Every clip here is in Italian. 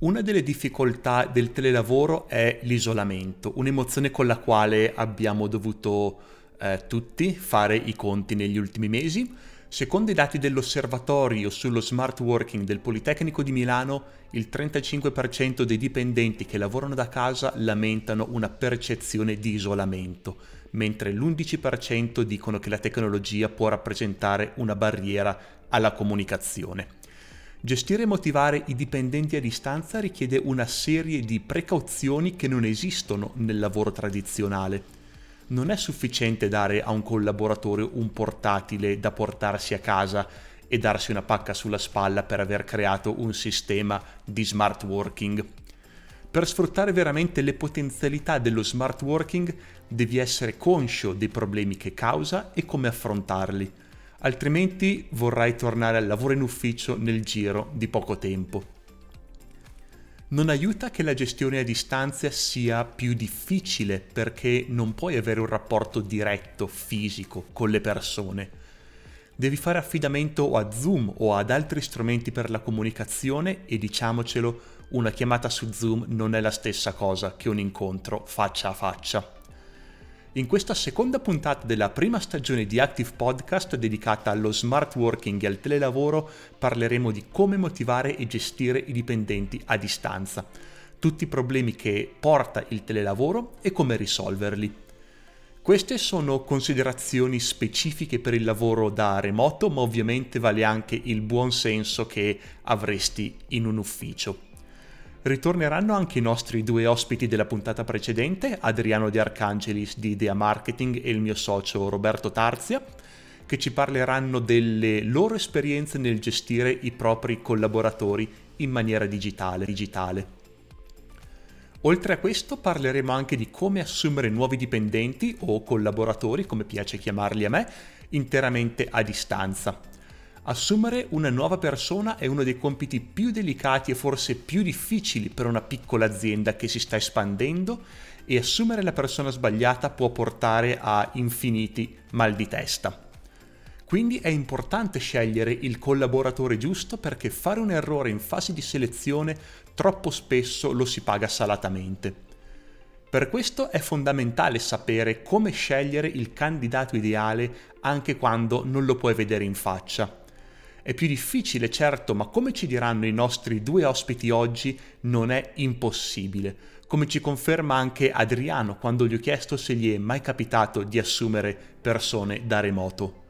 Una delle difficoltà del telelavoro è l'isolamento, un'emozione con la quale abbiamo dovuto eh, tutti fare i conti negli ultimi mesi. Secondo i dati dell'osservatorio sullo smart working del Politecnico di Milano, il 35% dei dipendenti che lavorano da casa lamentano una percezione di isolamento, mentre l'11% dicono che la tecnologia può rappresentare una barriera alla comunicazione. Gestire e motivare i dipendenti a distanza richiede una serie di precauzioni che non esistono nel lavoro tradizionale. Non è sufficiente dare a un collaboratore un portatile da portarsi a casa e darsi una pacca sulla spalla per aver creato un sistema di smart working. Per sfruttare veramente le potenzialità dello smart working devi essere conscio dei problemi che causa e come affrontarli altrimenti vorrai tornare al lavoro in ufficio nel giro di poco tempo. Non aiuta che la gestione a distanza sia più difficile perché non puoi avere un rapporto diretto, fisico, con le persone. Devi fare affidamento a Zoom o ad altri strumenti per la comunicazione e diciamocelo, una chiamata su Zoom non è la stessa cosa che un incontro faccia a faccia. In questa seconda puntata della prima stagione di Active Podcast dedicata allo smart working e al telelavoro parleremo di come motivare e gestire i dipendenti a distanza, tutti i problemi che porta il telelavoro e come risolverli. Queste sono considerazioni specifiche per il lavoro da remoto, ma ovviamente vale anche il buon senso che avresti in un ufficio. Ritorneranno anche i nostri due ospiti della puntata precedente, Adriano De Arcangelis di Idea Marketing e il mio socio Roberto Tarzia, che ci parleranno delle loro esperienze nel gestire i propri collaboratori in maniera digitale. digitale. Oltre a questo parleremo anche di come assumere nuovi dipendenti o collaboratori, come piace chiamarli a me, interamente a distanza Assumere una nuova persona è uno dei compiti più delicati e forse più difficili per una piccola azienda che si sta espandendo e assumere la persona sbagliata può portare a infiniti mal di testa. Quindi è importante scegliere il collaboratore giusto perché fare un errore in fase di selezione troppo spesso lo si paga salatamente. Per questo è fondamentale sapere come scegliere il candidato ideale anche quando non lo puoi vedere in faccia. È più difficile, certo, ma come ci diranno i nostri due ospiti oggi, non è impossibile. Come ci conferma anche Adriano quando gli ho chiesto se gli è mai capitato di assumere persone da remoto.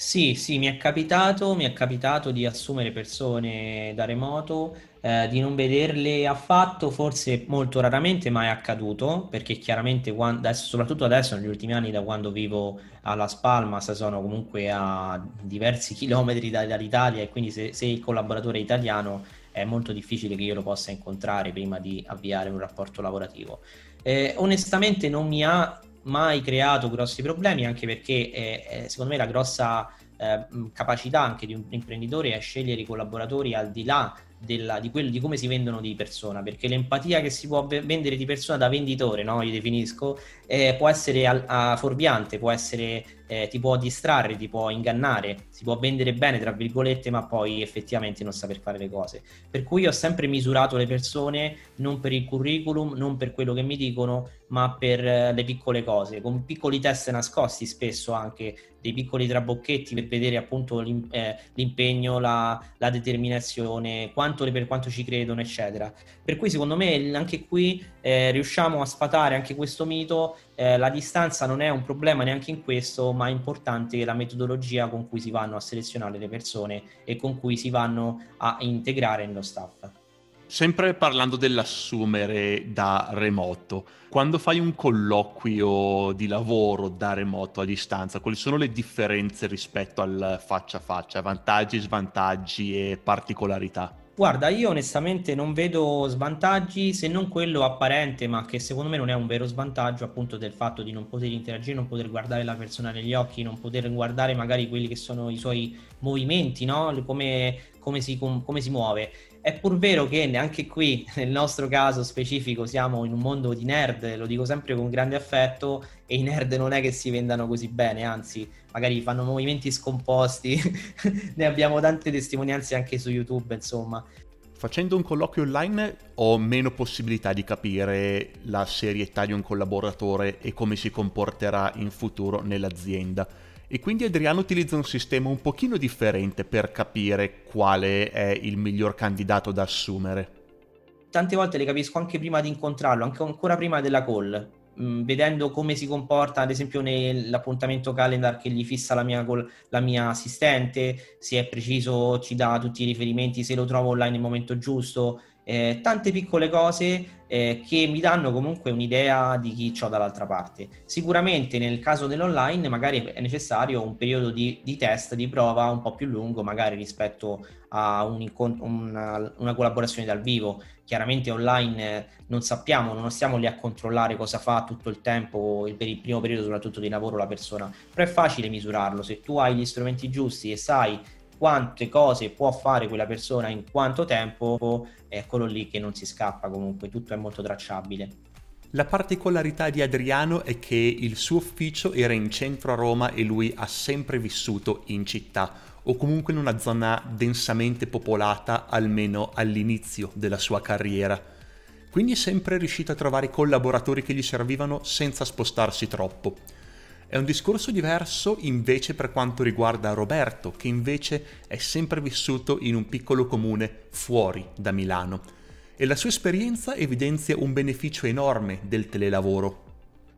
Sì, sì, mi è capitato, mi è capitato di assumere persone da remoto, eh, di non vederle affatto, forse molto raramente, ma è accaduto, perché chiaramente, quando, adesso, soprattutto adesso, negli ultimi anni, da quando vivo a Las Palmas, sono comunque a diversi chilometri da, dall'Italia e quindi se, se il collaboratore è italiano è molto difficile che io lo possa incontrare prima di avviare un rapporto lavorativo. Eh, onestamente non mi ha mai creato grossi problemi, anche perché eh, secondo me la grossa eh, capacità anche di un imprenditore è scegliere i collaboratori al di là della, di, quello, di come si vendono di persona, perché l'empatia che si può vendere di persona da venditore, no? io definisco, eh, può essere a, a fuorviante, può essere, eh, ti può distrarre, ti può ingannare, si può vendere bene, tra virgolette, ma poi effettivamente non saper fare le cose. Per cui ho sempre misurato le persone non per il curriculum, non per quello che mi dicono, ma per eh, le piccole cose, con piccoli test nascosti spesso anche dei piccoli trabocchetti per vedere appunto eh, l'impegno, la, la determinazione, quanto, per quanto ci credono, eccetera. Per cui secondo me anche qui eh, riusciamo a sfatare anche questo mito, eh, la distanza non è un problema neanche in questo, ma è importante la metodologia con cui si vanno a selezionare le persone e con cui si vanno a integrare nello staff. Sempre parlando dell'assumere da remoto, quando fai un colloquio di lavoro da remoto a distanza, quali sono le differenze rispetto al faccia a faccia, vantaggi, svantaggi e particolarità? Guarda, io onestamente non vedo svantaggi se non quello apparente, ma che secondo me non è un vero svantaggio, appunto del fatto di non poter interagire, non poter guardare la persona negli occhi, non poter guardare magari quelli che sono i suoi movimenti, no? Come, come, si, come si muove. È pur vero che anche qui, nel nostro caso specifico, siamo in un mondo di nerd, lo dico sempre con grande affetto, e i nerd non è che si vendano così bene, anzi, magari fanno movimenti scomposti, ne abbiamo tante testimonianze anche su YouTube, insomma. Facendo un colloquio online ho meno possibilità di capire la serietà di un collaboratore e come si comporterà in futuro nell'azienda. E quindi Adriano utilizza un sistema un pochino differente per capire quale è il miglior candidato da assumere. Tante volte le capisco anche prima di incontrarlo, anche ancora prima della call. Mm, vedendo come si comporta, ad esempio, nell'appuntamento calendar che gli fissa la mia, la mia assistente, se è preciso, ci dà tutti i riferimenti, se lo trovo online nel momento giusto, eh, tante piccole cose eh, che mi danno comunque un'idea di chi ho dall'altra parte. Sicuramente nel caso dell'online magari è necessario un periodo di, di test, di prova un po' più lungo, magari rispetto a un una, una, collaborazione dal vivo. Chiaramente online non sappiamo, non stiamo lì a controllare cosa fa tutto il tempo, il, per il primo periodo soprattutto di lavoro la persona, però è facile misurarlo. Se tu hai gli strumenti giusti e sai quante cose può fare quella persona in quanto tempo, quello lì che non si scappa comunque, tutto è molto tracciabile. La particolarità di Adriano è che il suo ufficio era in centro a Roma e lui ha sempre vissuto in città o comunque in una zona densamente popolata almeno all'inizio della sua carriera. Quindi è sempre riuscito a trovare collaboratori che gli servivano senza spostarsi troppo. È un discorso diverso invece per quanto riguarda Roberto, che invece è sempre vissuto in un piccolo comune fuori da Milano. E la sua esperienza evidenzia un beneficio enorme del telelavoro.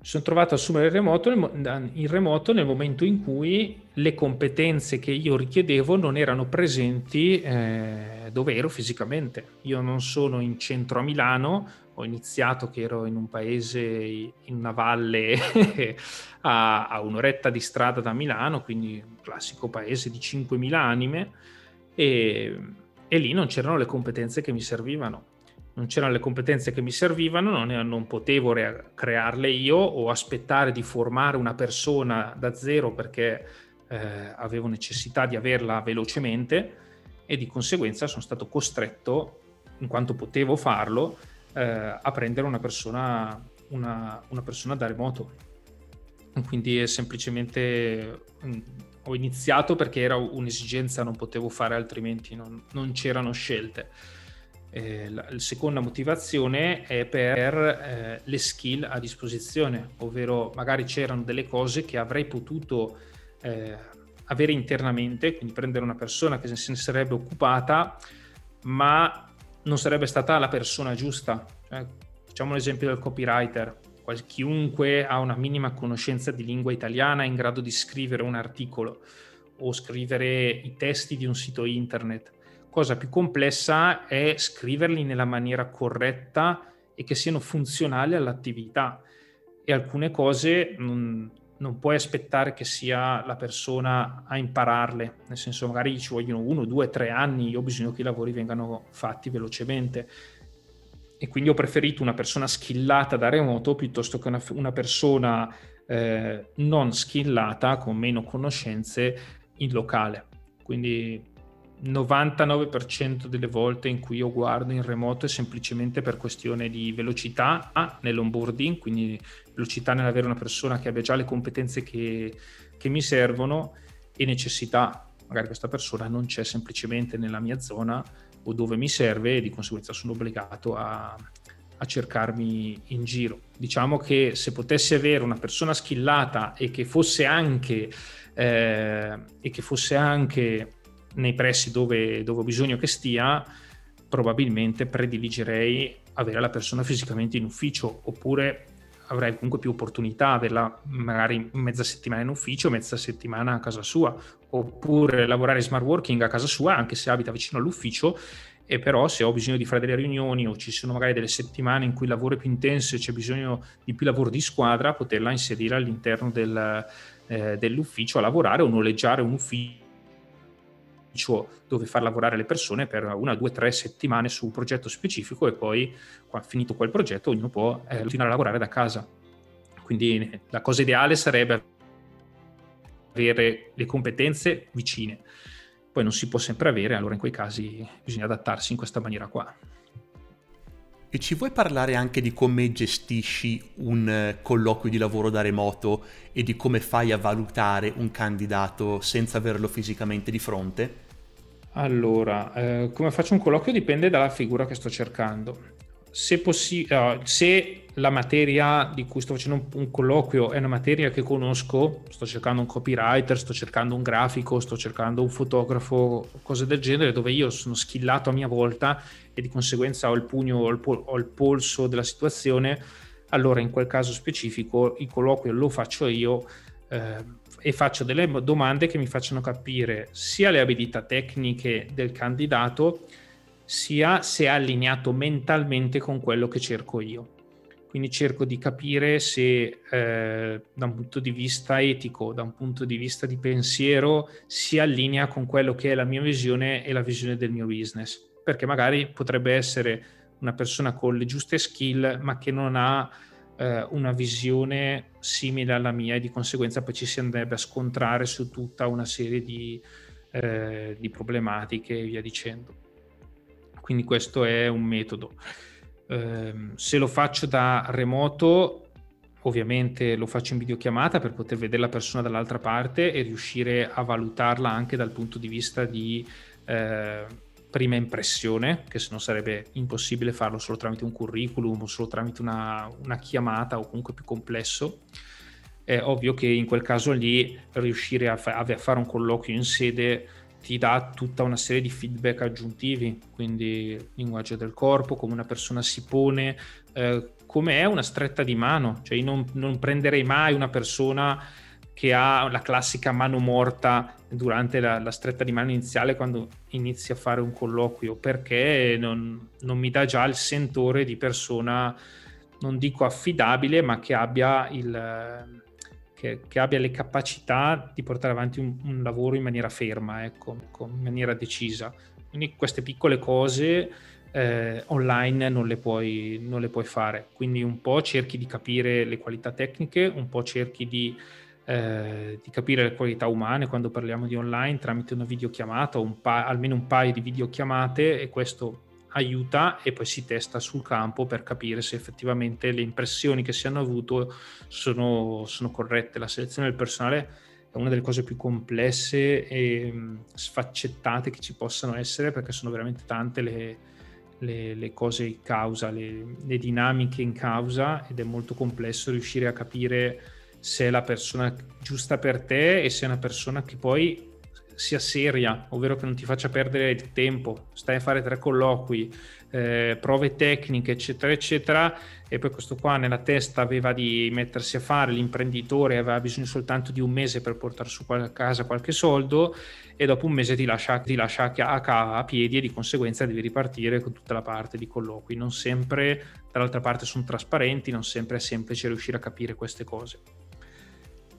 Mi sono trovato a assumere il remoto, in remoto nel momento in cui le competenze che io richiedevo non erano presenti eh, dove ero fisicamente. Io non sono in centro a Milano, ho iniziato che ero in un paese, in una valle a, a, un'oretta di strada da Milano, quindi un classico paese di 5.000 anime, e, e lì non c'erano le competenze che mi servivano. Non c'erano le competenze che mi servivano, non, non potevo re- crearle io o aspettare di formare una persona da zero perché eh, avevo necessità di averla velocemente e di conseguenza sono stato costretto, in quanto potevo farlo, eh, a prendere una persona, una, una persona da remoto. Quindi è semplicemente mm, ho iniziato perché era un'esigenza, non potevo fare altrimenti, non, non c'erano scelte. Eh, la, la, seconda motivazione è per eh, le skill a disposizione, ovvero magari c'erano delle cose che avrei potuto eh, avere internamente, quindi prendere una persona che se ne sarebbe occupata, ma non sarebbe stata la persona giusta. Cioè, facciamo l'esempio del copywriter. Chiunque ha una minima conoscenza di lingua italiana è in grado di scrivere un articolo o scrivere i testi di un sito internet. Cosa più complessa è scriverli nella maniera corretta e che siano funzionali all'attività. E alcune cose non puoi aspettare che sia la persona a impararle, nel senso magari ci vogliono uno, due, tre anni, io ho bisogno che i lavori vengano fatti velocemente e quindi ho preferito una persona skillata da remoto piuttosto che una, una persona eh, non skillata con meno conoscenze in locale. Quindi 99% delle volte in cui io guardo in remoto è semplicemente per questione di velocità nell'onboarding, quindi velocità nell'avere una persona che abbia già le competenze che, che mi servono e necessità. Magari questa persona non c'è semplicemente nella mia zona o dove mi serve e di conseguenza sono obbligato a, a cercarmi in giro. Diciamo che se potessi avere una persona skillata e che fosse anche, eh, e che fosse anche nei pressi dove, dove ho bisogno che stia, probabilmente prediligerei avere la persona fisicamente in ufficio oppure avrei comunque più opportunità averla magari mezza settimana in ufficio, mezza settimana a casa sua, oppure lavorare smart working a casa sua, anche se abita vicino all'ufficio, e però se ho bisogno di fare delle riunioni o ci sono magari delle settimane in cui il lavoro è più intenso e c'è bisogno di più lavoro di squadra, poterla inserire all'interno del, eh, dell'ufficio a lavorare o noleggiare un ufficio dove far lavorare le persone per una, due, tre settimane su un progetto specifico e poi, finito quel progetto, ognuno può eh, continuare a lavorare da casa. Quindi la cosa ideale sarebbe avere le competenze vicine. Poi non si può sempre avere, allora in quei casi bisogna adattarsi in questa maniera qua. E ci vuoi parlare anche di come gestisci un eh, colloquio di lavoro da remoto e di come fai a valutare un candidato senza averlo fisicamente di fronte? Allora, eh, come faccio un colloquio dipende dalla figura che sto cercando. Se, possi- uh, se la materia di cui sto facendo un, un, colloquio è una materia che conosco, sto cercando un copywriter, sto cercando un grafico, sto cercando un fotografo, cose del genere, dove io sono schillato a mia volta e di conseguenza ho il pugno, ho il, pol- il polso della situazione, allora in quel caso specifico il colloquio lo faccio io. Eh, e faccio delle domande che mi facciano capire sia le abilità tecniche del candidato, sia se è allineato mentalmente con quello che cerco io. Quindi cerco di capire se eh, da un punto di vista etico, da un punto di vista di pensiero, si allinea con quello che è la mia visione e la visione del mio business. Perché magari potrebbe essere una persona con le giuste skill, ma che non ha eh, una visione simile alla mia e di conseguenza poi ci si andrebbe a scontrare su tutta una serie di, eh, di problematiche e via dicendo. Quindi questo è un metodo. Eh, se lo faccio da remoto, ovviamente lo faccio in videochiamata per poter vedere la persona dall'altra parte e riuscire a valutarla anche dal punto di vista di eh, prima impressione, che se no sarebbe impossibile farlo solo tramite un curriculum o solo tramite una, una chiamata o comunque più complesso. È ovvio che in quel caso lì riuscire a, fa- a fare un colloquio in sede ti dà tutta una serie di feedback aggiuntivi, quindi linguaggio del corpo, come una persona si pone, eh, come è una stretta di mano, cioè io non, non prenderei mai una persona che ha la classica mano morta durante la, la, stretta di mano iniziale quando inizi a fare un colloquio, perché non, non, mi dà già il sentore di persona, non dico affidabile, ma che abbia, il, che, che abbia le capacità di portare avanti un, un lavoro in maniera ferma, ecco, in maniera decisa. Quindi queste piccole cose eh, online non le, puoi, non le puoi fare. Quindi un po' cerchi di capire le qualità tecniche, un po' cerchi di eh, di capire le qualità umane quando parliamo di online tramite una videochiamata o un pa- almeno un paio di videochiamate e questo aiuta e poi si testa sul campo per capire se effettivamente le impressioni che si hanno avuto sono, sono corrette. La selezione del personale è una delle cose più complesse e sfaccettate che ci possano essere perché sono veramente tante le, le, le cose in causa, le, le dinamiche in causa ed è molto complesso riuscire a capire se è la persona giusta per te e se è una persona che poi sia seria, ovvero che non ti faccia perdere il tempo, stai a fare tre colloqui, eh, prove tecniche, eccetera, eccetera, e poi questo qua nella testa aveva di mettersi a fare l'imprenditore, aveva bisogno soltanto di un mese per portare su a casa qualche soldo e dopo un mese ti lascia, ti lascia a, a piedi e di conseguenza devi ripartire con tutta la parte di colloqui. Non sempre, dall'altra parte, sono trasparenti, non sempre è semplice riuscire a capire queste cose.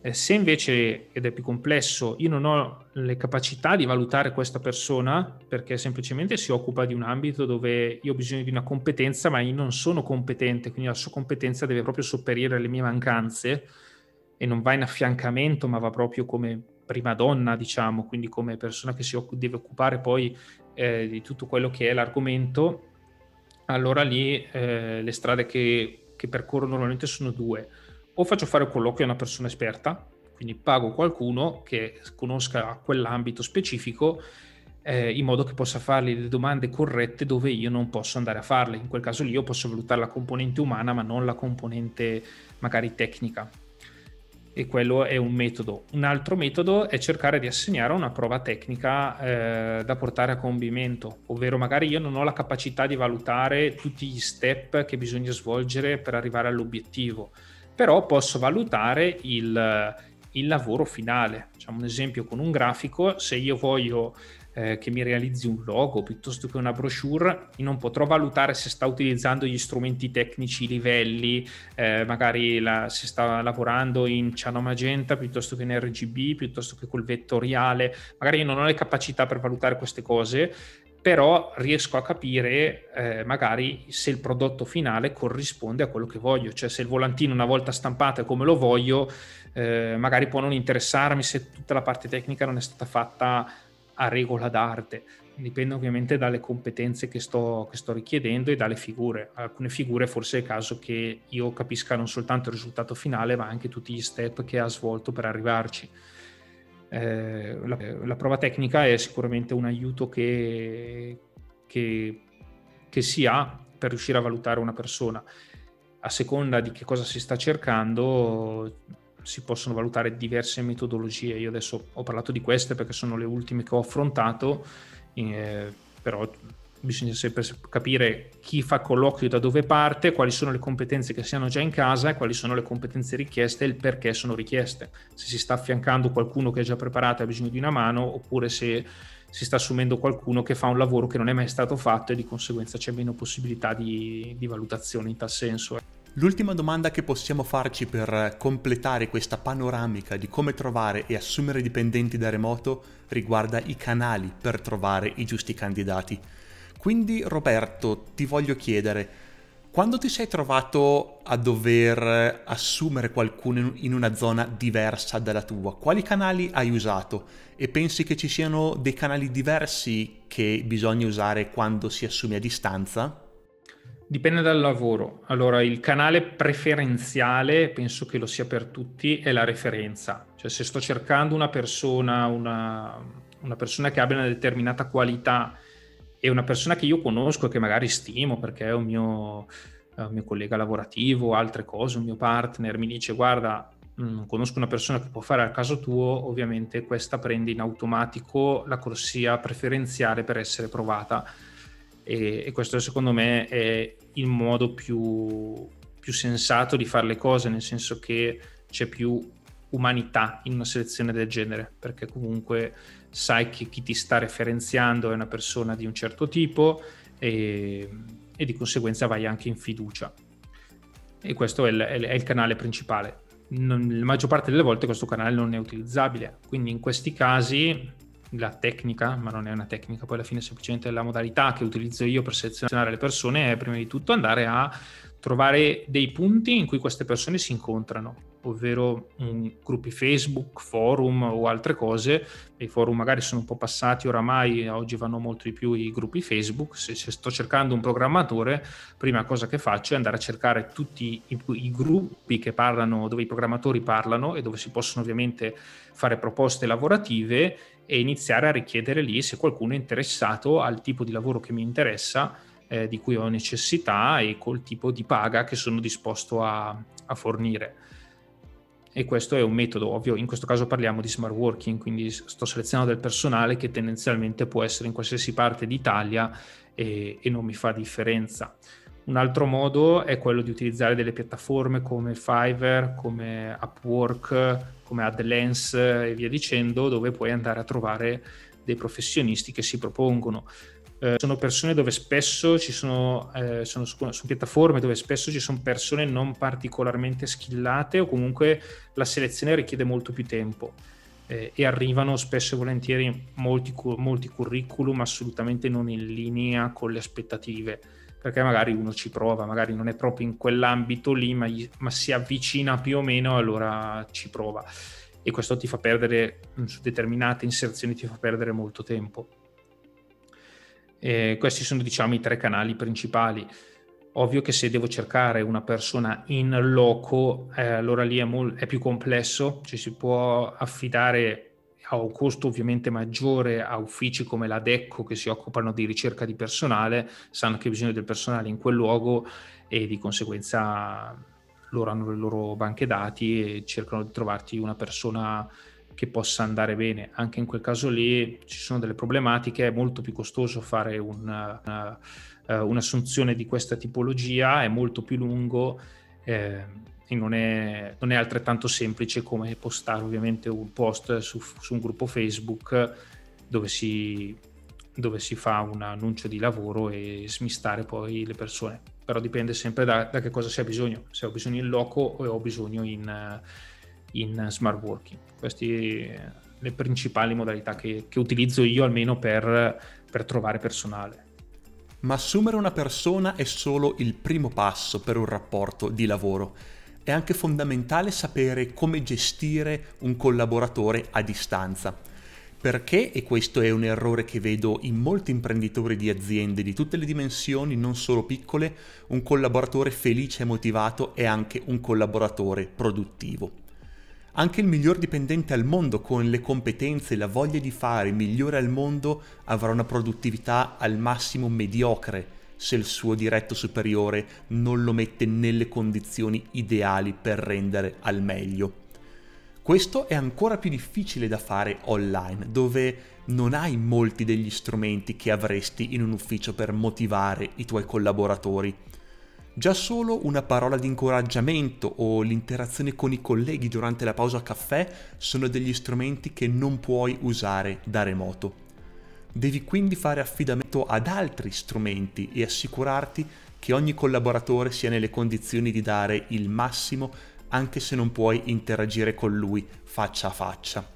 Eh, se invece, ed è più complesso, io non ho le capacità di valutare questa persona perché semplicemente si occupa di un ambito dove io ho bisogno di una competenza, ma io non sono competente, quindi la sua competenza deve proprio sopperire alle mie mancanze e non va in affiancamento, ma va proprio come prima donna, diciamo, quindi come persona che si occup- deve occupare poi eh, di tutto quello che è l'argomento. Allora lì eh, le strade che, che percorro normalmente sono due o faccio fare un colloquio a una persona esperta, quindi pago qualcuno che conosca quell'ambito specifico eh, in modo che possa fargli le domande corrette dove io non posso andare a farle. In quel caso lì io posso valutare la componente umana ma non la componente magari tecnica. E quello è un metodo. Un altro metodo è cercare di assegnare una prova tecnica eh, da portare a compimento, ovvero magari io non ho la capacità di valutare tutti gli step che bisogna svolgere per arrivare all'obiettivo però posso valutare il, il lavoro finale. Facciamo un esempio con un grafico, se io voglio eh, che mi realizzi un logo piuttosto che una brochure, non potrò valutare se sta utilizzando gli strumenti tecnici, i livelli, eh, magari la, se sta lavorando in ciano magenta piuttosto che in RGB, piuttosto che col vettoriale, magari io non ho le capacità per valutare queste cose, però riesco a capire eh, magari se il prodotto finale corrisponde a quello che voglio, cioè se il volantino una volta stampato è come lo voglio, eh, magari può non interessarmi se tutta la parte tecnica non è stata fatta a regola d'arte. Dipende ovviamente dalle competenze che sto, che sto richiedendo e dalle figure. Alcune figure forse è il caso che io capisca non soltanto il risultato finale, ma anche tutti gli step che ha svolto per arrivarci eh, la, la, prova tecnica è sicuramente un aiuto che, che, che si ha per riuscire a valutare una persona. A seconda di che cosa si sta cercando, si possono valutare diverse metodologie. Io adesso ho parlato di queste perché sono le ultime che ho affrontato, eh, però bisogna sempre capire chi fa colloquio da dove parte, quali sono le competenze che si hanno già in casa e quali sono le competenze richieste e il perché sono richieste. Se si sta affiancando qualcuno che è già preparato e ha bisogno di una mano oppure se si sta assumendo qualcuno che fa un lavoro che non è mai stato fatto e di conseguenza c'è meno possibilità di, di valutazione in tal senso. L'ultima domanda che possiamo farci per completare questa panoramica di come trovare e assumere dipendenti da remoto riguarda i canali per trovare i giusti candidati. Quindi Roberto, ti voglio chiedere, quando ti sei trovato a dover assumere qualcuno in una zona diversa dalla tua, quali canali hai usato? E pensi che ci siano dei canali diversi che bisogna usare quando si assume a distanza? Dipende dal lavoro. Allora, il canale preferenziale, penso che lo sia per tutti, è la referenza. Cioè, se sto cercando una persona, una, una persona che abbia una determinata qualità e una persona che io conosco e che magari stimo perché è un mio, un mio collega lavorativo, altre cose, un mio partner, mi dice guarda, mh, mm, conosco una persona che può fare al caso tuo, ovviamente questa prende in automatico la corsia preferenziale per essere provata. E, e questo secondo me è il modo più, più sensato di fare le cose, nel senso che c'è più umanità in una selezione del genere, perché comunque sai che chi ti sta referenziando è una persona di un certo tipo e, e di conseguenza vai anche in fiducia. E questo è il, è il canale principale. Non, la maggior parte delle volte questo canale non è utilizzabile, quindi in questi casi la tecnica, ma non è una tecnica, poi alla fine semplicemente la modalità che utilizzo io per selezionare le persone è prima di tutto andare a trovare dei punti in cui queste persone si incontrano, ovvero um, gruppi Facebook, forum o altre cose. I forum magari sono un po' passati oramai, oggi vanno molto di più i gruppi Facebook. Se, se sto cercando un programmatore, prima cosa che faccio è andare a cercare tutti i, i gruppi che parlano, dove i programmatori parlano e dove si possono ovviamente fare proposte lavorative e iniziare a richiedere lì se qualcuno è interessato al tipo di lavoro che mi interessa, eh, di cui ho necessità e col tipo di paga che sono disposto a, a fornire. E questo è un metodo, ovvio, in questo caso parliamo di smart working, quindi sto selezionando del personale che tendenzialmente può essere in qualsiasi parte d'Italia e, e non mi fa differenza. Un altro modo è quello di utilizzare delle piattaforme come Fiverr, come Upwork, come AdLens e via dicendo, dove puoi andare a trovare dei professionisti che si propongono. Eh, sono persone dove spesso ci sono, eh, sono su, su, piattaforme dove spesso ci sono persone non particolarmente skillate o comunque la selezione richiede molto più tempo eh, e arrivano spesso e volentieri molti, molti curriculum assolutamente non in linea con le aspettative perché magari uno ci prova, magari non è proprio in quell'ambito lì, ma, gli, ma si avvicina più o meno, allora ci prova. E questo ti fa perdere, su determinate inserzioni, ti fa perdere molto tempo. E questi sono, diciamo, i tre canali principali. Ovvio che se devo cercare una persona in loco, eh, allora lì è, mol- è più complesso, ci si può affidare a un costo ovviamente maggiore a uffici come la DECCO che si occupano di ricerca di personale, sanno che bisogno del personale in quel luogo e di conseguenza loro hanno le loro banche dati e cercano di trovarti una persona che possa andare bene. Anche in quel caso lì ci sono delle problematiche, è molto più costoso fare una, una, eh, un'assunzione di questa tipologia, è molto più lungo. Eh, e non è, non è, altrettanto semplice come postare ovviamente un post su, su un gruppo Facebook dove si, dove si, fa un annuncio di lavoro e smistare poi le persone. Però dipende sempre da, da che cosa si ha bisogno, se ho bisogno in loco o ho bisogno in, in smart working. Queste sono le principali modalità che, che utilizzo io almeno per, per trovare personale. Ma assumere una persona è solo il primo passo per un rapporto di lavoro è anche fondamentale sapere come gestire un collaboratore a distanza. Perché, e questo è un errore che vedo in molti imprenditori di aziende di tutte le dimensioni, non solo piccole, un collaboratore felice e motivato è anche un collaboratore produttivo. Anche il miglior dipendente al mondo con le competenze e la voglia di fare migliore al mondo avrà una produttività al massimo mediocre se il suo diretto superiore non lo mette nelle condizioni ideali per rendere al meglio. Questo è ancora più difficile da fare online, dove non hai molti degli strumenti che avresti in un ufficio per motivare i tuoi collaboratori Già solo una parola di incoraggiamento o l'interazione con i colleghi durante la pausa caffè sono degli strumenti che non puoi usare da remoto. Devi quindi fare affidamento ad altri strumenti e assicurarti che ogni collaboratore sia nelle condizioni di dare il massimo anche se non puoi interagire con lui faccia a faccia.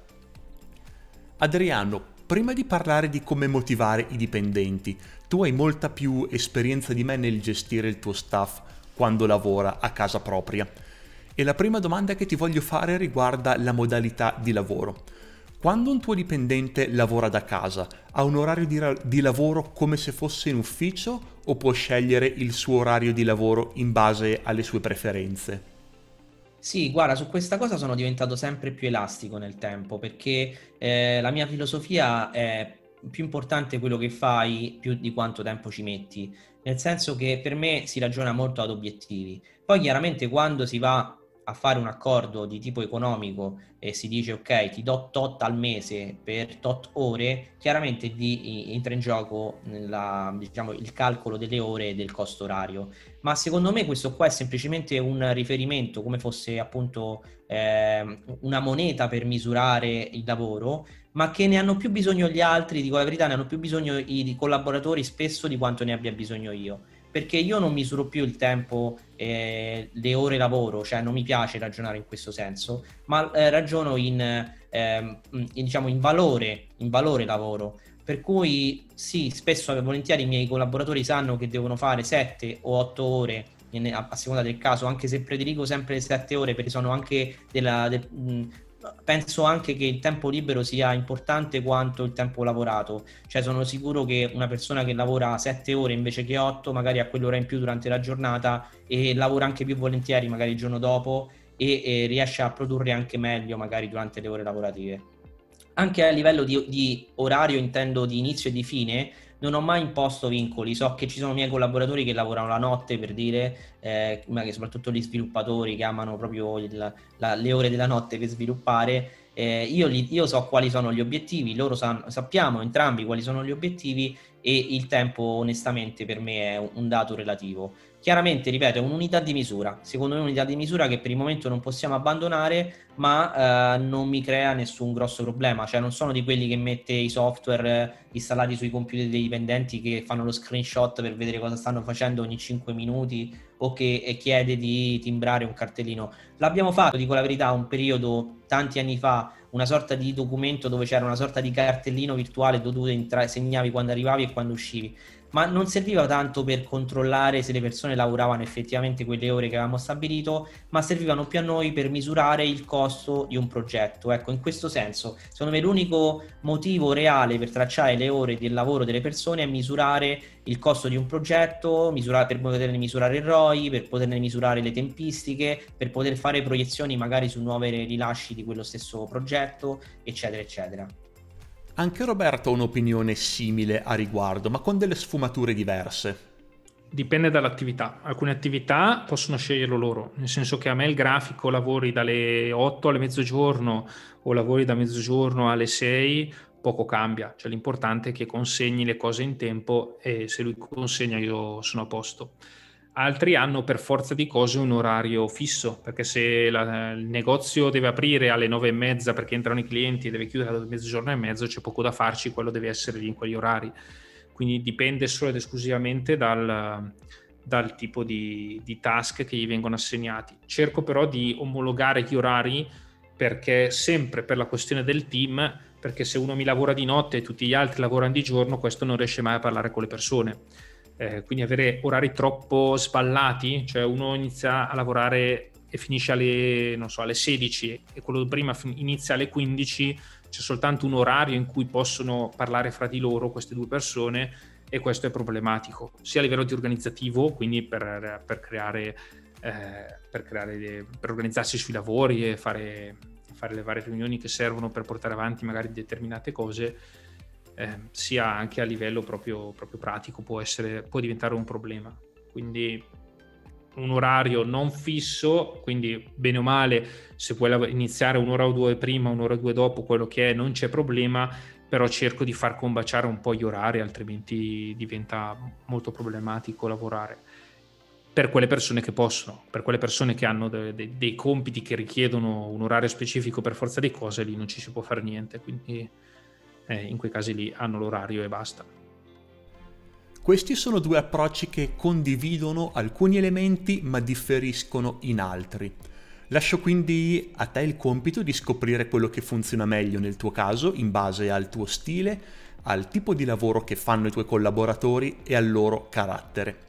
Adriano, prima di parlare di come motivare i dipendenti, tu hai molta più esperienza di me nel gestire il tuo staff quando lavora a casa propria. E la prima domanda che ti voglio fare riguarda la modalità di lavoro. Quando un tuo dipendente lavora da casa, ha un orario di, ra- di, lavoro come se fosse in ufficio o può scegliere il suo orario di lavoro in base alle sue preferenze? Sì, guarda, su questa cosa sono diventato sempre più elastico nel tempo perché eh, la mia filosofia è più importante quello che fai più di quanto tempo ci metti, nel senso che per me si ragiona molto ad obiettivi. Poi chiaramente quando si va a fare un accordo di tipo economico e si dice ok ti do tot al mese per tot ore, chiaramente di, entra in gioco la, diciamo, il calcolo delle ore e del costo orario. Ma secondo me questo qua è semplicemente un riferimento, come fosse appunto eh, una moneta per misurare il lavoro, ma che ne hanno più bisogno gli altri, dico la verità, ne hanno più bisogno i collaboratori spesso di quanto ne abbia bisogno io perché io non misuro più il tempo, eh, le ore lavoro, cioè non mi piace ragionare in questo senso, ma eh, ragiono in, eh, in, diciamo, in, valore, in valore lavoro. Per cui sì, spesso e volentieri i miei collaboratori sanno che devono fare 7 o 8 ore a, seconda del caso, anche se prediligo sempre le 7 ore perché sono anche della, de, penso anche che il tempo libero sia importante quanto il tempo lavorato, cioè sono sicuro che una persona che lavora 7 ore invece che 8 magari ha quell'ora in più durante la giornata e lavora anche più volentieri magari il giorno dopo e, e riesce a produrre anche meglio magari durante le ore lavorative. Anche a livello di, di orario intendo di inizio e di fine, non ho mai imposto vincoli, so che ci sono miei collaboratori che lavorano la notte per dire, eh, soprattutto gli sviluppatori che amano proprio il, la, le ore della notte per sviluppare, eh, io, li, io, so quali sono gli obiettivi, loro san, sappiamo entrambi quali sono gli obiettivi e il tempo onestamente per me è un dato relativo. Chiaramente, ripeto, è un'unità di misura, secondo me un'unità di misura che per il momento non possiamo abbandonare, ma eh, non mi crea nessun grosso problema, cioè non sono di quelli che mette i software eh, installati sui computer dei dipendenti che fanno lo screenshot per vedere cosa stanno facendo ogni 5 minuti o che chiede di timbrare un cartellino. L'abbiamo fatto, dico la verità, un periodo tanti anni fa, una sorta di documento dove c'era una sorta di cartellino virtuale dove tu segnavi quando arrivavi e quando uscivi ma non serviva tanto per controllare se le persone lavoravano effettivamente quelle ore che avevamo stabilito, ma servivano più a noi per misurare il costo di un progetto. Ecco, in questo senso, secondo me l'unico motivo reale per tracciare le ore del lavoro delle persone è misurare il costo di un progetto, misurare, per poterne misurare il ROI, per poterne misurare le tempistiche, per poter fare proiezioni magari su nuovi rilasci di quello stesso progetto, eccetera, eccetera. Anche Roberto ha un'opinione simile a riguardo, ma con delle sfumature diverse. Dipende dall'attività. Alcune attività possono sceglierlo loro, nel senso che a me il grafico lavori dalle 8 alle mezzogiorno o lavori da mezzogiorno alle 6, poco cambia. Cioè l'importante è che consegni le cose in tempo e se lui consegna io sono a posto altri hanno per forza di cose un orario fisso, perché se la, il negozio deve aprire alle nove e mezza perché entrano i clienti e deve chiudere alle mezzogiorno e mezzo, c'è poco da farci, quello deve essere lì in quegli orari. Quindi dipende solo ed esclusivamente dal, dal tipo di, di task che gli vengono assegnati. Cerco però di omologare gli orari perché sempre per la questione del team, perché se uno mi lavora di notte e tutti gli altri lavorano di giorno, questo non riesce mai a parlare con le persone eh, quindi avere orari troppo sballati, cioè uno inizia a lavorare e finisce alle, so, alle 16 e quello prima inizia alle 15, c'è soltanto un orario in cui possono parlare fra di loro queste due persone e questo è problematico, sia a livello di organizzativo, quindi per, per creare, eh, per, creare, per organizzarsi sui lavori e fare, fare le varie riunioni che servono per portare avanti magari determinate cose, eh, sia anche a livello proprio, proprio pratico può, essere, può diventare un problema. Quindi un orario non fisso, quindi bene o male, se puoi iniziare un'ora o due prima, un'ora o due dopo, quello che è, non c'è problema, però cerco di far combaciare un po' gli orari, altrimenti diventa molto problematico lavorare. Per quelle persone che possono, per quelle persone che hanno de- de- dei compiti che richiedono un orario specifico per forza di cose, lì non ci si può fare niente, quindi eh, in quei casi lì hanno l'orario e basta. Questi sono due approcci che condividono alcuni elementi ma differiscono in altri. Lascio quindi a te il compito di scoprire quello che funziona meglio nel tuo caso in base al tuo stile, al tipo di lavoro che fanno i tuoi collaboratori e al loro carattere.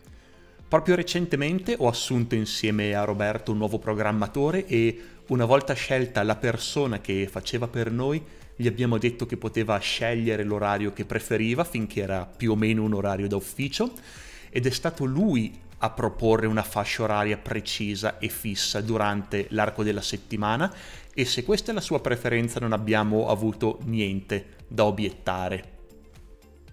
Proprio recentemente ho assunto insieme a Roberto un nuovo programmatore e una volta scelta la persona che faceva per noi gli abbiamo detto che poteva scegliere l'orario che preferiva finché era più o meno un orario da ufficio ed è stato lui a proporre una fascia oraria precisa e fissa durante l'arco della settimana e se questa è la sua preferenza non abbiamo avuto niente da obiettare.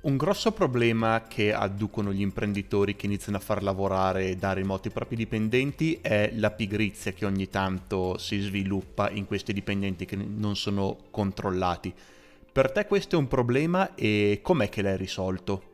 Un grosso problema che adducono gli imprenditori che iniziano a far lavorare da remoto i propri dipendenti è la pigrizia che ogni tanto si sviluppa in questi dipendenti che non sono controllati. Per te questo è un problema e com'è che l'hai risolto?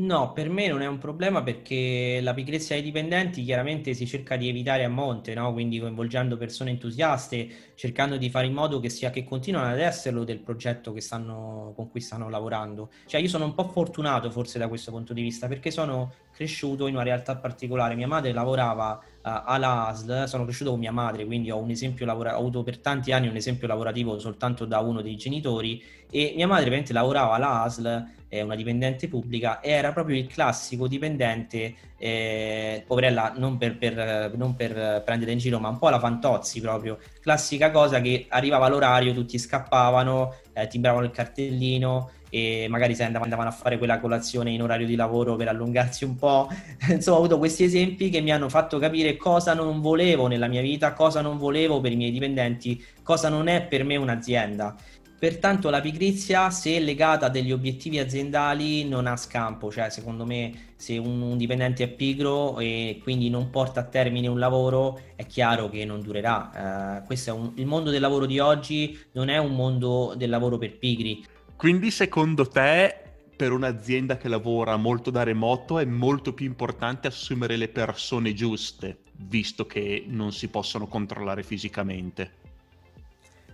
No, per me non è un problema perché la pigrizia dei dipendenti chiaramente si cerca di evitare a monte, no? Quindi coinvolgendo persone entusiaste, cercando di fare in modo che sia che continuino ad esserlo del progetto stanno, con cui stanno lavorando. Cioè io sono un po' fortunato forse da questo punto di vista perché sono cresciuto in una realtà particolare. Mia madre lavorava uh, alla ASL, sono cresciuto con mia madre, quindi ho lavora- ho avuto per tanti anni un esempio lavorativo soltanto da uno dei genitori e mia madre ovviamente lavorava alla ASL eh, una dipendente pubblica, era proprio il classico dipendente, eh, poverella, non per, per, non per prendere in giro, ma un po' la Fantozzi proprio, classica cosa che arrivava all'orario, tutti scappavano, eh, timbravano il cartellino e magari se andavano a fare quella colazione in orario di lavoro per allungarsi un po'. Insomma, ho avuto questi esempi che mi hanno fatto capire cosa non volevo nella mia vita, cosa non volevo per i miei dipendenti, cosa non è per me un'azienda. Pertanto la pigrizia, se legata a degli obiettivi aziendali, non ha scampo, cioè secondo me se un, un, dipendente è pigro e quindi non porta a termine un lavoro, è chiaro che non durerà. Uh, un, il mondo del lavoro di oggi non è un mondo del lavoro per pigri. Quindi secondo te per un'azienda che lavora molto da remoto è molto più importante assumere le persone giuste, visto che non si possono controllare fisicamente?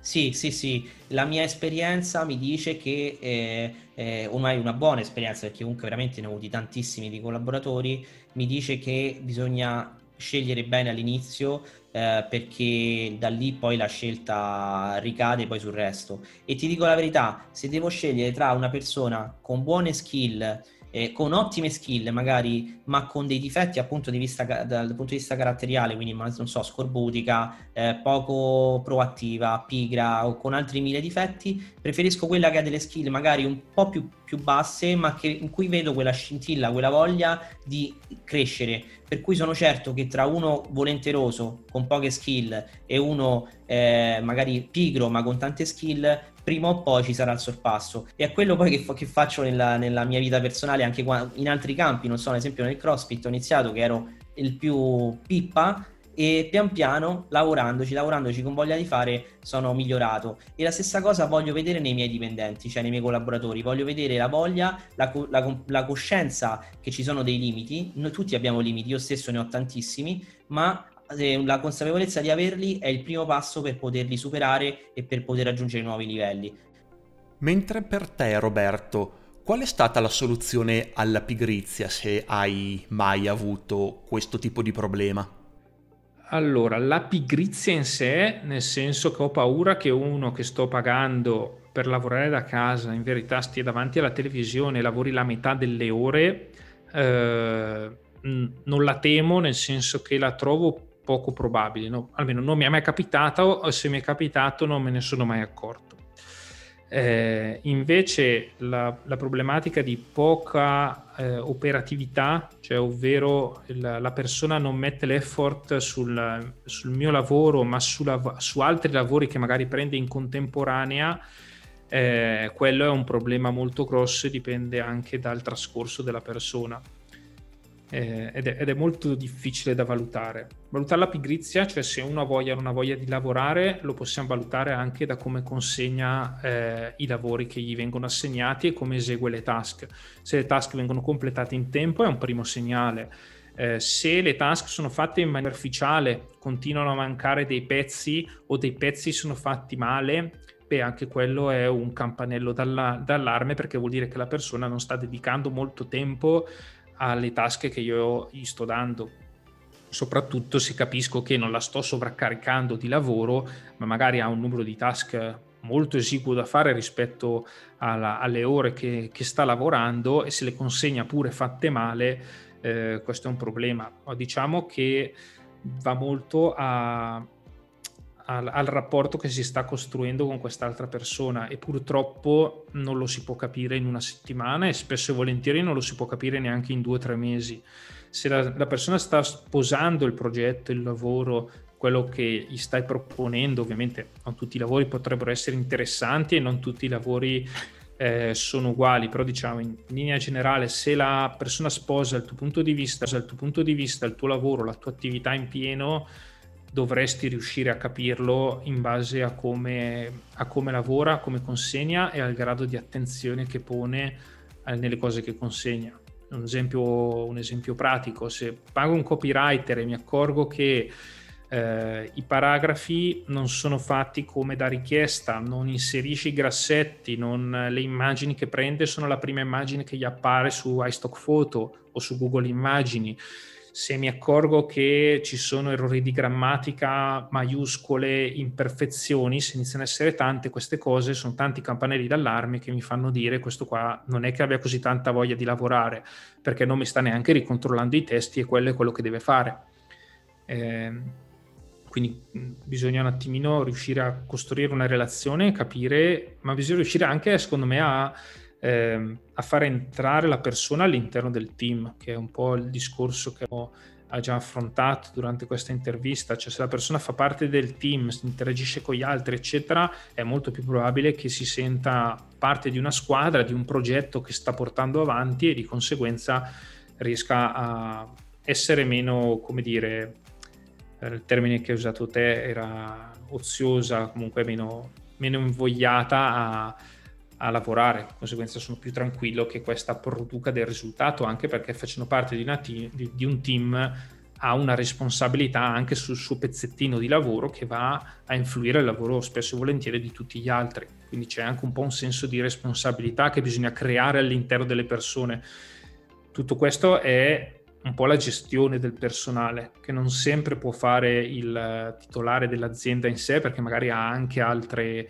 Sì, sì, sì, la mia esperienza mi dice che eh, eh, ormai una buona esperienza, perché comunque veramente ne ho avuti tantissimi di collaboratori, mi dice che bisogna scegliere bene all'inizio eh, perché da lì poi la scelta ricade poi sul resto. E ti dico la verità, se devo scegliere tra una persona con buone skill eh, con ottime skill magari, ma con dei difetti appunto di vista, dal punto di vista caratteriale, quindi non so, scorbutica, eh, poco proattiva, pigra o con altri mille difetti, preferisco quella che ha delle skill magari un po' più, più basse, ma che, in cui vedo quella scintilla, quella voglia di crescere. Per cui sono certo che tra uno volenteroso con poche skill e uno eh, magari pigro ma con tante skill, prima o poi ci sarà il sorpasso. E è quello poi che, fa- che faccio nella, nella, mia vita personale, anche qua, in altri campi, non so, ad esempio nel CrossFit ho iniziato che ero il più pippa e pian piano lavorandoci, lavorandoci con voglia di fare sono migliorato e la stessa cosa voglio vedere nei miei dipendenti, cioè nei miei collaboratori, voglio vedere la voglia, la, la, la coscienza che ci sono dei limiti, noi tutti abbiamo limiti, io stesso ne ho tantissimi, ma la consapevolezza di averli è il primo passo per poterli superare e per poter raggiungere nuovi livelli. Mentre per te, Roberto, qual è stata la soluzione alla pigrizia se hai mai avuto questo tipo di problema? Allora, la pigrizia in sé, nel senso che ho paura che uno che sto pagando per lavorare da casa in verità stia davanti alla televisione e lavori la metà delle ore, eh, non la temo, nel senso che la trovo poco probabile, no? almeno non mi è mai capitato o se mi è capitato non me ne sono mai accorto. Eh, invece la, la, problematica di poca eh, operatività, cioè ovvero la, la, persona non mette l'effort sul, sul mio lavoro ma sulla, su altri lavori che magari prende in contemporanea, eh, quello è un problema molto grosso e dipende anche dal trascorso della persona eh, ed, è, ed, è, molto difficile da valutare. Valutare la pigrizia, cioè se uno ha voglia o non ha voglia di lavorare, lo possiamo valutare anche da come consegna eh, i lavori che gli vengono assegnati e come esegue le task. Se le task vengono completate in tempo è un primo segnale. Eh, se le task sono fatte in maniera ufficiale, continuano a mancare dei pezzi o dei pezzi sono fatti male, beh, anche quello è un campanello d'alla- d'allarme perché vuol dire che la persona non sta dedicando molto tempo alle tasche che io gli sto dando. Soprattutto se capisco che non la sto sovraccaricando di lavoro, ma magari ha un numero di task molto esiguo da fare rispetto alla, alle ore che, che, sta lavorando e se le consegna pure fatte male, eh, questo è un problema. Diciamo che va molto a, al, al, rapporto che si sta costruendo con quest'altra persona e purtroppo non lo si può capire in una settimana e spesso e volentieri non lo si può capire neanche in due o tre mesi. Se la, la persona sta sposando il progetto, il lavoro, quello che gli stai proponendo, ovviamente non tutti i lavori potrebbero essere interessanti e non tutti i lavori eh, sono uguali, però diciamo in linea generale se la persona sposa il tuo punto di vista, il tuo punto di vista, il tuo lavoro, la tua attività in pieno, dovresti riuscire a capirlo in base a come, a come lavora, come consegna e al grado di attenzione che pone eh, nelle cose che consegna. Un esempio, un esempio, pratico, se pago un copywriter e mi accorgo che eh, i paragrafi non sono fatti come da richiesta, non inserisce i grassetti, non, le immagini che prende sono la prima immagine che gli appare su iStock Photo o su Google Immagini, se mi accorgo che ci sono errori di grammatica, maiuscole, imperfezioni, se iniziano ad essere tante queste cose, sono tanti campanelli d'allarme che mi fanno dire questo qua non è che abbia così tanta voglia di lavorare, perché non mi sta neanche ricontrollando i testi e quello è quello che deve fare. Eh, quindi bisogna un attimino riuscire a costruire una relazione, capire, ma bisogna riuscire anche, secondo me, a eh, a fare entrare la persona all'interno del team, che è un po' il discorso che ho già affrontato durante questa intervista, cioè se la persona fa parte del team, interagisce con gli altri, eccetera, è molto più probabile che si senta parte di una squadra, di un progetto che sta portando avanti e di conseguenza riesca a essere meno, come dire, il termine che hai usato te era oziosa, comunque meno, meno invogliata a a lavorare, di conseguenza sono più tranquillo che questa produca del risultato, anche perché facendo parte di, team, di, di un team ha una responsabilità anche sul suo pezzettino di lavoro che va a influire il lavoro spesso e volentieri di tutti gli altri. Quindi c'è anche un po' un senso di responsabilità che bisogna creare all'interno delle persone. Tutto questo è un po' la gestione del personale, che non sempre può fare il titolare dell'azienda in sé, perché magari ha anche altre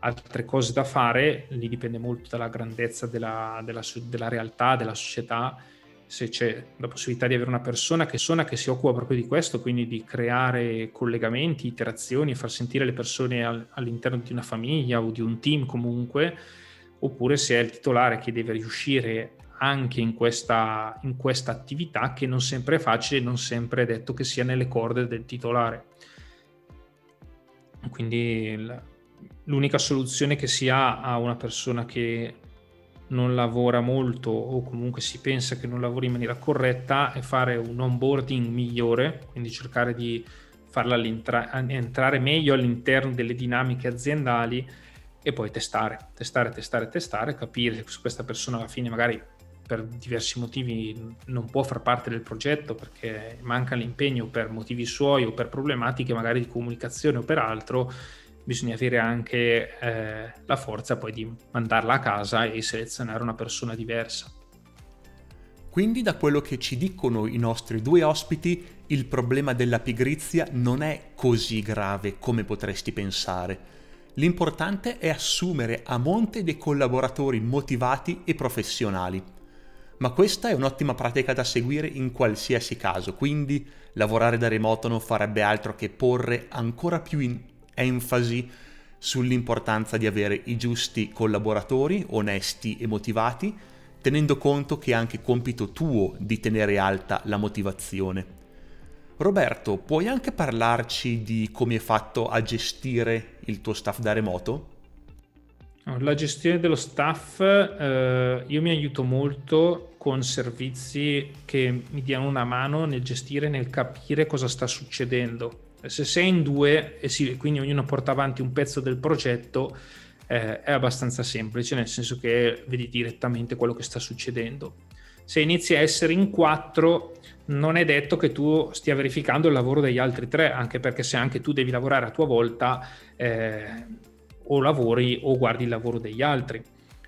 altre cose da fare, lì dipende molto dalla grandezza della, della, della, realtà, della società, se c'è la possibilità di avere una persona che, persona che si occupa proprio di questo, quindi di creare collegamenti, interazioni, far sentire le persone al, all'interno di una famiglia o di un team comunque, oppure se è il titolare che deve riuscire anche in questa, in questa attività che non sempre è facile, non sempre è detto che sia nelle corde del titolare. Quindi l'unica soluzione che si ha a una persona che non lavora molto o comunque si pensa che non lavori in maniera corretta è fare un onboarding migliore, quindi cercare di farla entrare meglio all'interno delle dinamiche aziendali e poi testare, testare, testare, testare, capire se questa persona alla fine magari per diversi motivi non può far parte del progetto perché manca l'impegno per motivi suoi o per problematiche magari di comunicazione o per altro bisogna avere anche eh, la forza poi di mandarla a casa e selezionare una persona diversa. Quindi da quello che ci dicono i nostri due ospiti, il problema della pigrizia non è così grave come potresti pensare. L'importante è assumere a monte dei collaboratori motivati e professionali. Ma questa è un'ottima pratica da seguire in qualsiasi caso, quindi lavorare da remoto non farebbe altro che porre ancora più in enfasi sull'importanza di avere i giusti collaboratori, onesti e motivati, tenendo conto che è anche compito tuo di tenere alta la motivazione. Roberto, puoi anche parlarci di come hai fatto a gestire il tuo staff da remoto? La gestione dello staff, eh, io mi aiuto molto con servizi che mi diano una mano nel gestire, nel capire cosa sta succedendo. Se sei in due e si, quindi ognuno porta avanti un pezzo del progetto, eh, è abbastanza semplice, nel senso che vedi direttamente quello che sta succedendo. Se inizi a essere in quattro, non è detto che tu stia verificando il lavoro degli altri tre, anche perché se anche tu devi lavorare a tua volta, eh, o lavori o guardi il lavoro degli altri.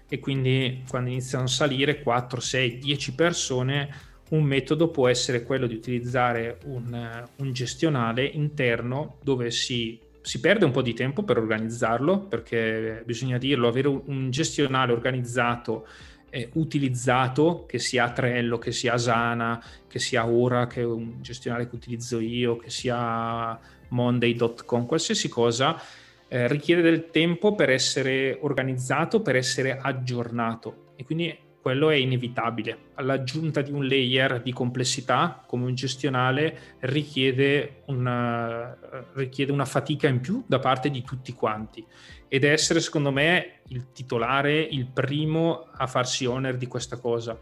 E quindi quando iniziano a salire 4, 6, 10 persone, un metodo può essere quello di utilizzare un, un gestionale interno dove si, si, perde un po' di tempo per organizzarlo, perché bisogna dirlo, avere un gestionale organizzato eh, utilizzato, che sia Trello, che sia Asana, che sia Ora, che è un gestionale che utilizzo io, che sia Monday.com, qualsiasi cosa, eh, richiede del tempo per essere organizzato, per essere aggiornato. E quindi quello è inevitabile. L'aggiunta di un layer di complessità come un gestionale richiede una, richiede una fatica in più da parte di tutti quanti ed essere secondo me il titolare, il primo a farsi owner di questa cosa,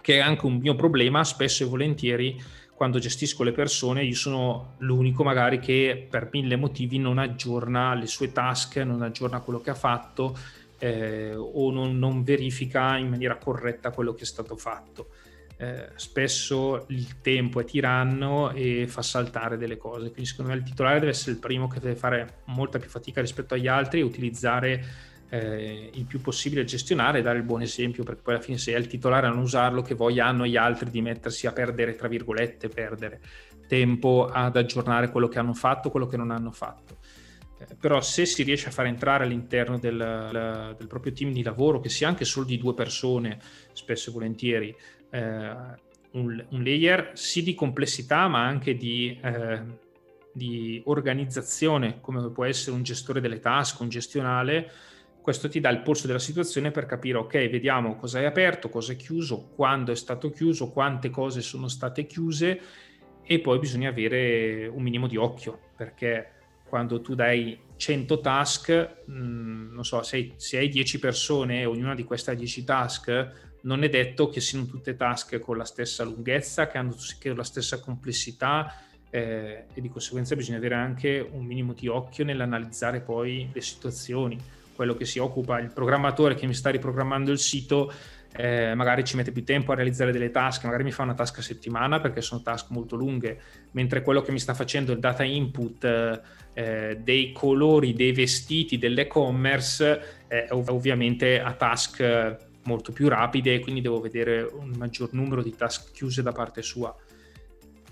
che è anche un mio problema spesso e volentieri quando gestisco le persone, io sono l'unico magari che per mille motivi non aggiorna le sue task, non aggiorna quello che ha fatto eh, o non, non verifica in maniera corretta quello che è stato fatto eh, spesso il tempo è tiranno e fa saltare delle cose. Quindi secondo me il titolare deve essere il primo che deve fare molta più fatica rispetto agli altri e utilizzare eh, il più possibile gestionare e dare il buon esempio, perché poi alla fine se è il titolare a non usarlo, che voglia hanno gli altri di mettersi a perdere, tra virgolette, perdere tempo ad aggiornare quello che hanno fatto, quello che non hanno fatto. Eh, però se si riesce a far entrare all'interno del, del proprio team di lavoro, che sia anche solo di due persone, spesso e volentieri, eh, un, un, layer sì di complessità ma anche di, eh, di, organizzazione come può essere un gestore delle task, un gestionale questo ti dà il polso della situazione per capire ok vediamo cosa è aperto, cosa è chiuso, quando è stato chiuso, quante cose sono state chiuse e poi bisogna avere un minimo di occhio perché quando tu dai 100 task, mm, non so, se, se hai 10 persone e ognuna di queste ha 10 task, non è detto che siano tutte task con la stessa lunghezza, che hanno che la stessa complessità eh, e di conseguenza bisogna avere anche un minimo di occhio nell'analizzare poi le situazioni. Quello che si occupa, il programmatore che mi sta riprogrammando il sito, eh, magari ci mette più tempo a realizzare delle task, magari mi fa una task a settimana perché sono task molto lunghe, mentre quello che mi sta facendo il data input eh, dei colori dei vestiti dell'e-commerce è ov- ovviamente a task molto più rapide e quindi devo vedere un maggior numero di task chiuse da parte sua.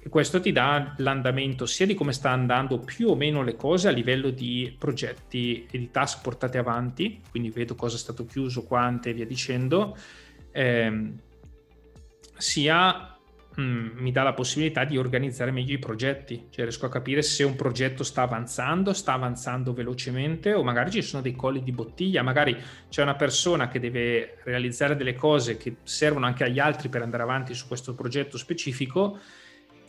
E questo ti dà l'andamento sia di come sta andando più o meno le cose a livello di progetti e di task portate avanti, quindi vedo cosa è stato chiuso, quante e via dicendo, ehm, sia Mm, mi dà la possibilità di organizzare meglio i progetti, cioè riesco a capire se un progetto sta avanzando, sta avanzando velocemente o magari ci sono dei colli di bottiglia, magari c'è una persona che deve realizzare delle cose che servono anche agli altri per andare avanti su questo progetto specifico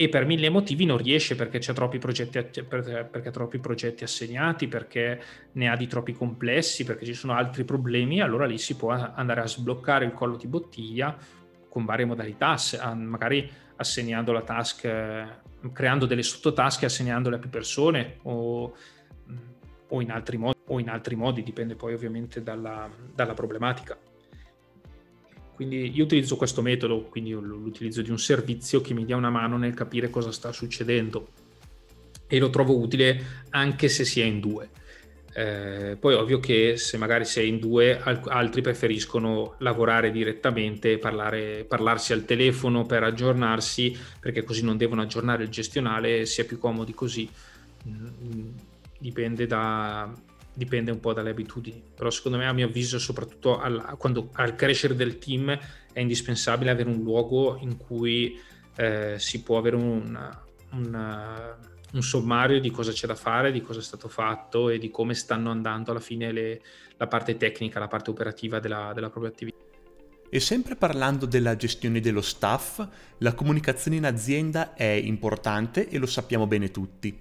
e per mille motivi non riesce perché troppi progetti, perché ha troppi progetti assegnati, perché ne ha di troppi complessi, perché ci sono altri problemi, allora lì si può andare a sbloccare il collo di bottiglia con varie modalità, magari assegnando la task, eh, creando delle sottotask e assegnandole a più persone o, o, in altri modi, o in altri modi, dipende poi ovviamente dalla, dalla problematica. Quindi io utilizzo questo metodo, quindi l'utilizzo di un servizio che mi dia una mano nel capire cosa sta succedendo e lo trovo utile anche se si è in due. Eh, poi ovvio che se magari sei in due, altri preferiscono lavorare direttamente, parlare, parlarsi al telefono per aggiornarsi, perché così non devono aggiornare il gestionale, sia più comodi così. Mm, dipende, da, dipende un po' dalle abitudini. Però secondo me, a mio avviso, soprattutto al, quando, al crescere del team, è indispensabile avere un luogo in cui eh, si può avere un, un un sommario di cosa c'è da fare, di cosa è stato fatto e di come stanno andando alla fine le, la parte tecnica, la parte operativa della, della propria attività. E sempre parlando della gestione dello staff, la comunicazione in azienda è importante e lo sappiamo bene tutti,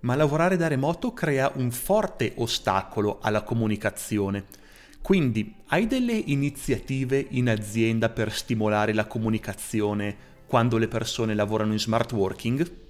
ma lavorare da remoto crea un forte ostacolo alla comunicazione. Quindi hai delle iniziative in azienda per stimolare la comunicazione quando le persone lavorano in smart working?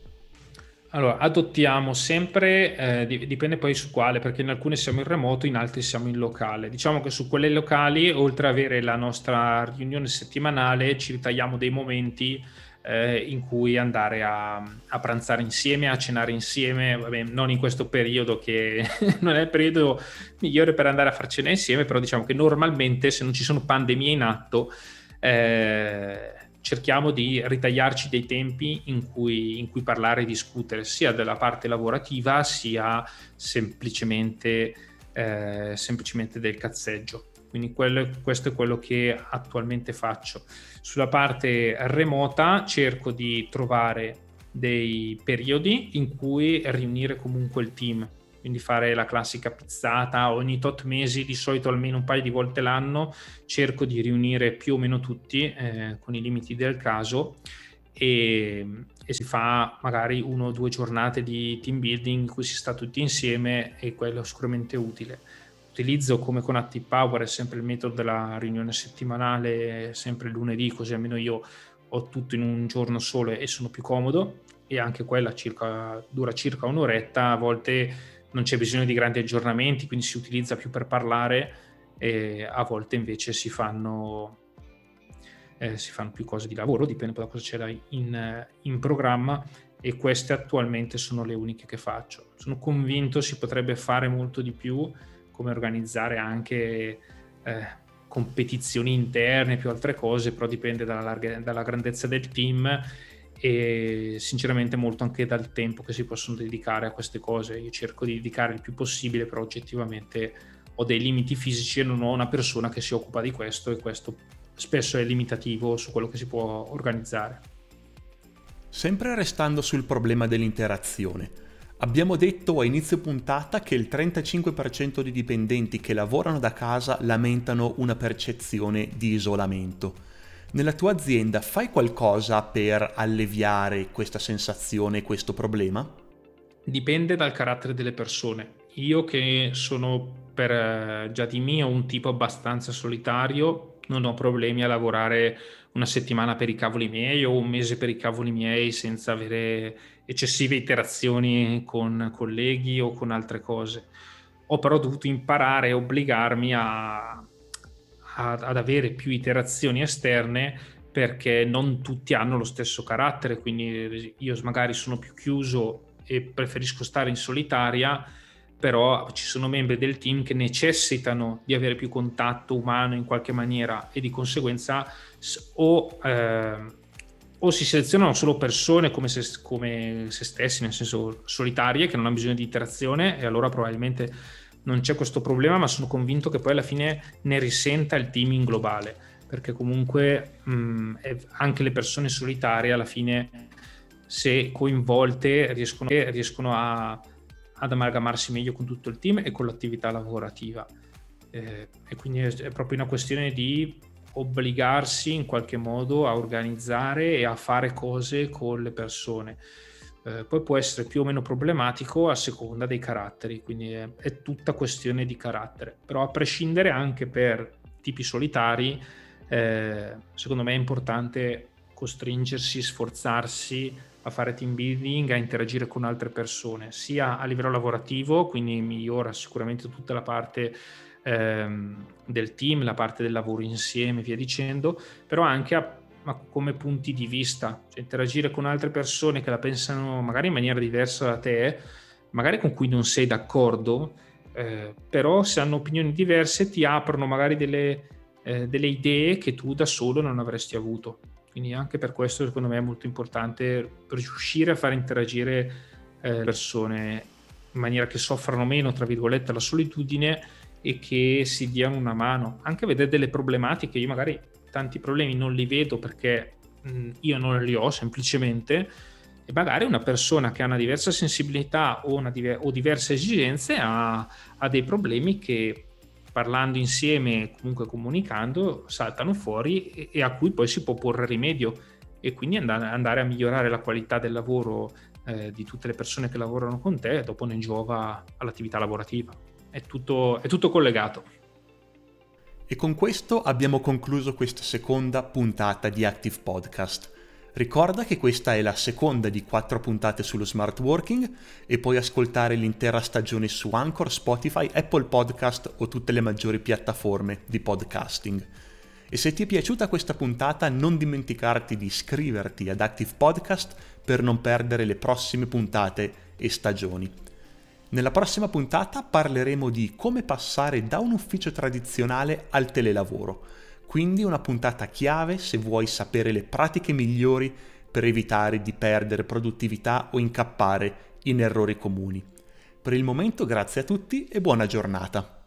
Allora, adottiamo sempre, eh, dipende poi su quale, perché in alcune siamo in remoto, in altre siamo in locale. Diciamo che su quelle locali, oltre ad avere la nostra riunione settimanale, ci ritagliamo dei momenti eh, in cui andare a, a, pranzare insieme, a cenare insieme, Vabbè, non in questo periodo che non è il periodo migliore per andare a far cena insieme, però diciamo che normalmente se non ci sono pandemie in atto... Eh, cerchiamo di ritagliarci dei tempi in cui, in cui, parlare e discutere sia della parte lavorativa sia semplicemente, eh, semplicemente del cazzeggio. Quindi quello, questo è quello che attualmente faccio. Sulla parte remota cerco di trovare dei periodi in cui riunire comunque il team quindi fare la classica pizzata ogni tot mesi, di solito almeno un paio di volte l'anno, cerco di riunire più o meno tutti eh, con i limiti del caso e, e, si fa magari uno o due giornate di team building in cui si sta tutti insieme e quello è sicuramente utile. Utilizzo come con Active Power è sempre il metodo della riunione settimanale, sempre lunedì, così almeno io ho tutto in un giorno solo e sono più comodo e anche quella circa, dura circa un'oretta, a volte non c'è bisogno di grandi aggiornamenti, quindi si utilizza più per parlare e a volte invece si fanno, eh, si fanno più cose di lavoro, dipende da cosa c'è in, in programma e queste attualmente sono le uniche che faccio. Sono convinto si potrebbe fare molto di più, come organizzare anche eh, competizioni interne, più altre cose, però dipende dalla, larga, dalla grandezza del team e sinceramente molto anche dal tempo che si possono dedicare a queste cose. Io cerco di dedicare il più possibile, però oggettivamente ho dei limiti fisici e non ho una persona che si occupa di questo e questo spesso è limitativo su quello che si può organizzare. Sempre restando sul problema dell'interazione, abbiamo detto a inizio puntata che il 35% dei dipendenti che lavorano da casa lamentano una percezione di isolamento nella tua azienda fai qualcosa per alleviare questa sensazione, questo problema? Dipende dal carattere delle persone. Io che sono per eh, già di mio un tipo abbastanza solitario, non ho problemi a lavorare una settimana per i cavoli miei o un mese per i cavoli miei senza avere eccessive interazioni con colleghi o con altre cose. Ho però dovuto imparare e obbligarmi a, ad, ad avere più iterazioni esterne perché non tutti hanno lo stesso carattere, quindi io magari sono più chiuso e preferisco stare in solitaria, però ci sono membri del team che necessitano di avere più contatto umano in qualche maniera e di conseguenza o, eh, o si selezionano solo persone come se, come se stessi, nel senso solitarie, che non hanno bisogno di interazione e allora probabilmente non c'è questo problema, ma sono convinto che poi alla fine ne risenta il team in globale, perché comunque mh, anche le persone solitarie alla fine, se coinvolte, riescono, riescono a, ad amalgamarsi meglio con tutto il team e con l'attività lavorativa. Eh, e quindi è, proprio una questione di obbligarsi in qualche modo a organizzare e a fare cose con le persone eh, poi può essere più o meno problematico a seconda dei caratteri, quindi è, è, tutta questione di carattere. Però a prescindere anche per tipi solitari, eh, secondo me è importante costringersi, sforzarsi a fare team building, a interagire con altre persone, sia a livello lavorativo, quindi migliora sicuramente tutta la parte ehm, del team, la parte del lavoro insieme, via dicendo, però anche a ma come punti di vista, cioè interagire con altre persone che la pensano magari in maniera diversa da te, magari con cui non sei d'accordo, eh, però se hanno opinioni diverse ti aprono magari delle, eh, delle, idee che tu da solo non avresti avuto. Quindi anche per questo secondo me è molto importante riuscire a far interagire eh, persone in maniera che soffrano meno, tra virgolette, la solitudine e che si diano una mano. Anche vedere delle problematiche, io magari tanti problemi non li vedo perché mh, io non li ho semplicemente, e magari una persona che ha una diversa sensibilità o, diver- o diverse esigenze ha, ha, dei problemi che parlando insieme, comunque comunicando, saltano fuori e, e, a cui poi si può porre rimedio e quindi andare, a migliorare la qualità del lavoro eh, di tutte le persone che lavorano con te e dopo ne giova all'attività lavorativa. È tutto, è tutto collegato. E con questo abbiamo concluso questa seconda puntata di Active Podcast. Ricorda che questa è la seconda di quattro puntate sullo smart working e puoi ascoltare l'intera stagione su Anchor, Spotify, Apple Podcast o tutte le maggiori piattaforme di podcasting. E se ti è piaciuta questa puntata non dimenticarti di iscriverti ad Active Podcast per non perdere le prossime puntate e stagioni. Nella prossima puntata parleremo di come passare da un ufficio tradizionale al telelavoro, quindi una puntata chiave se vuoi sapere le pratiche migliori per evitare di perdere produttività o incappare in errori comuni. Per il momento grazie a tutti e buona giornata.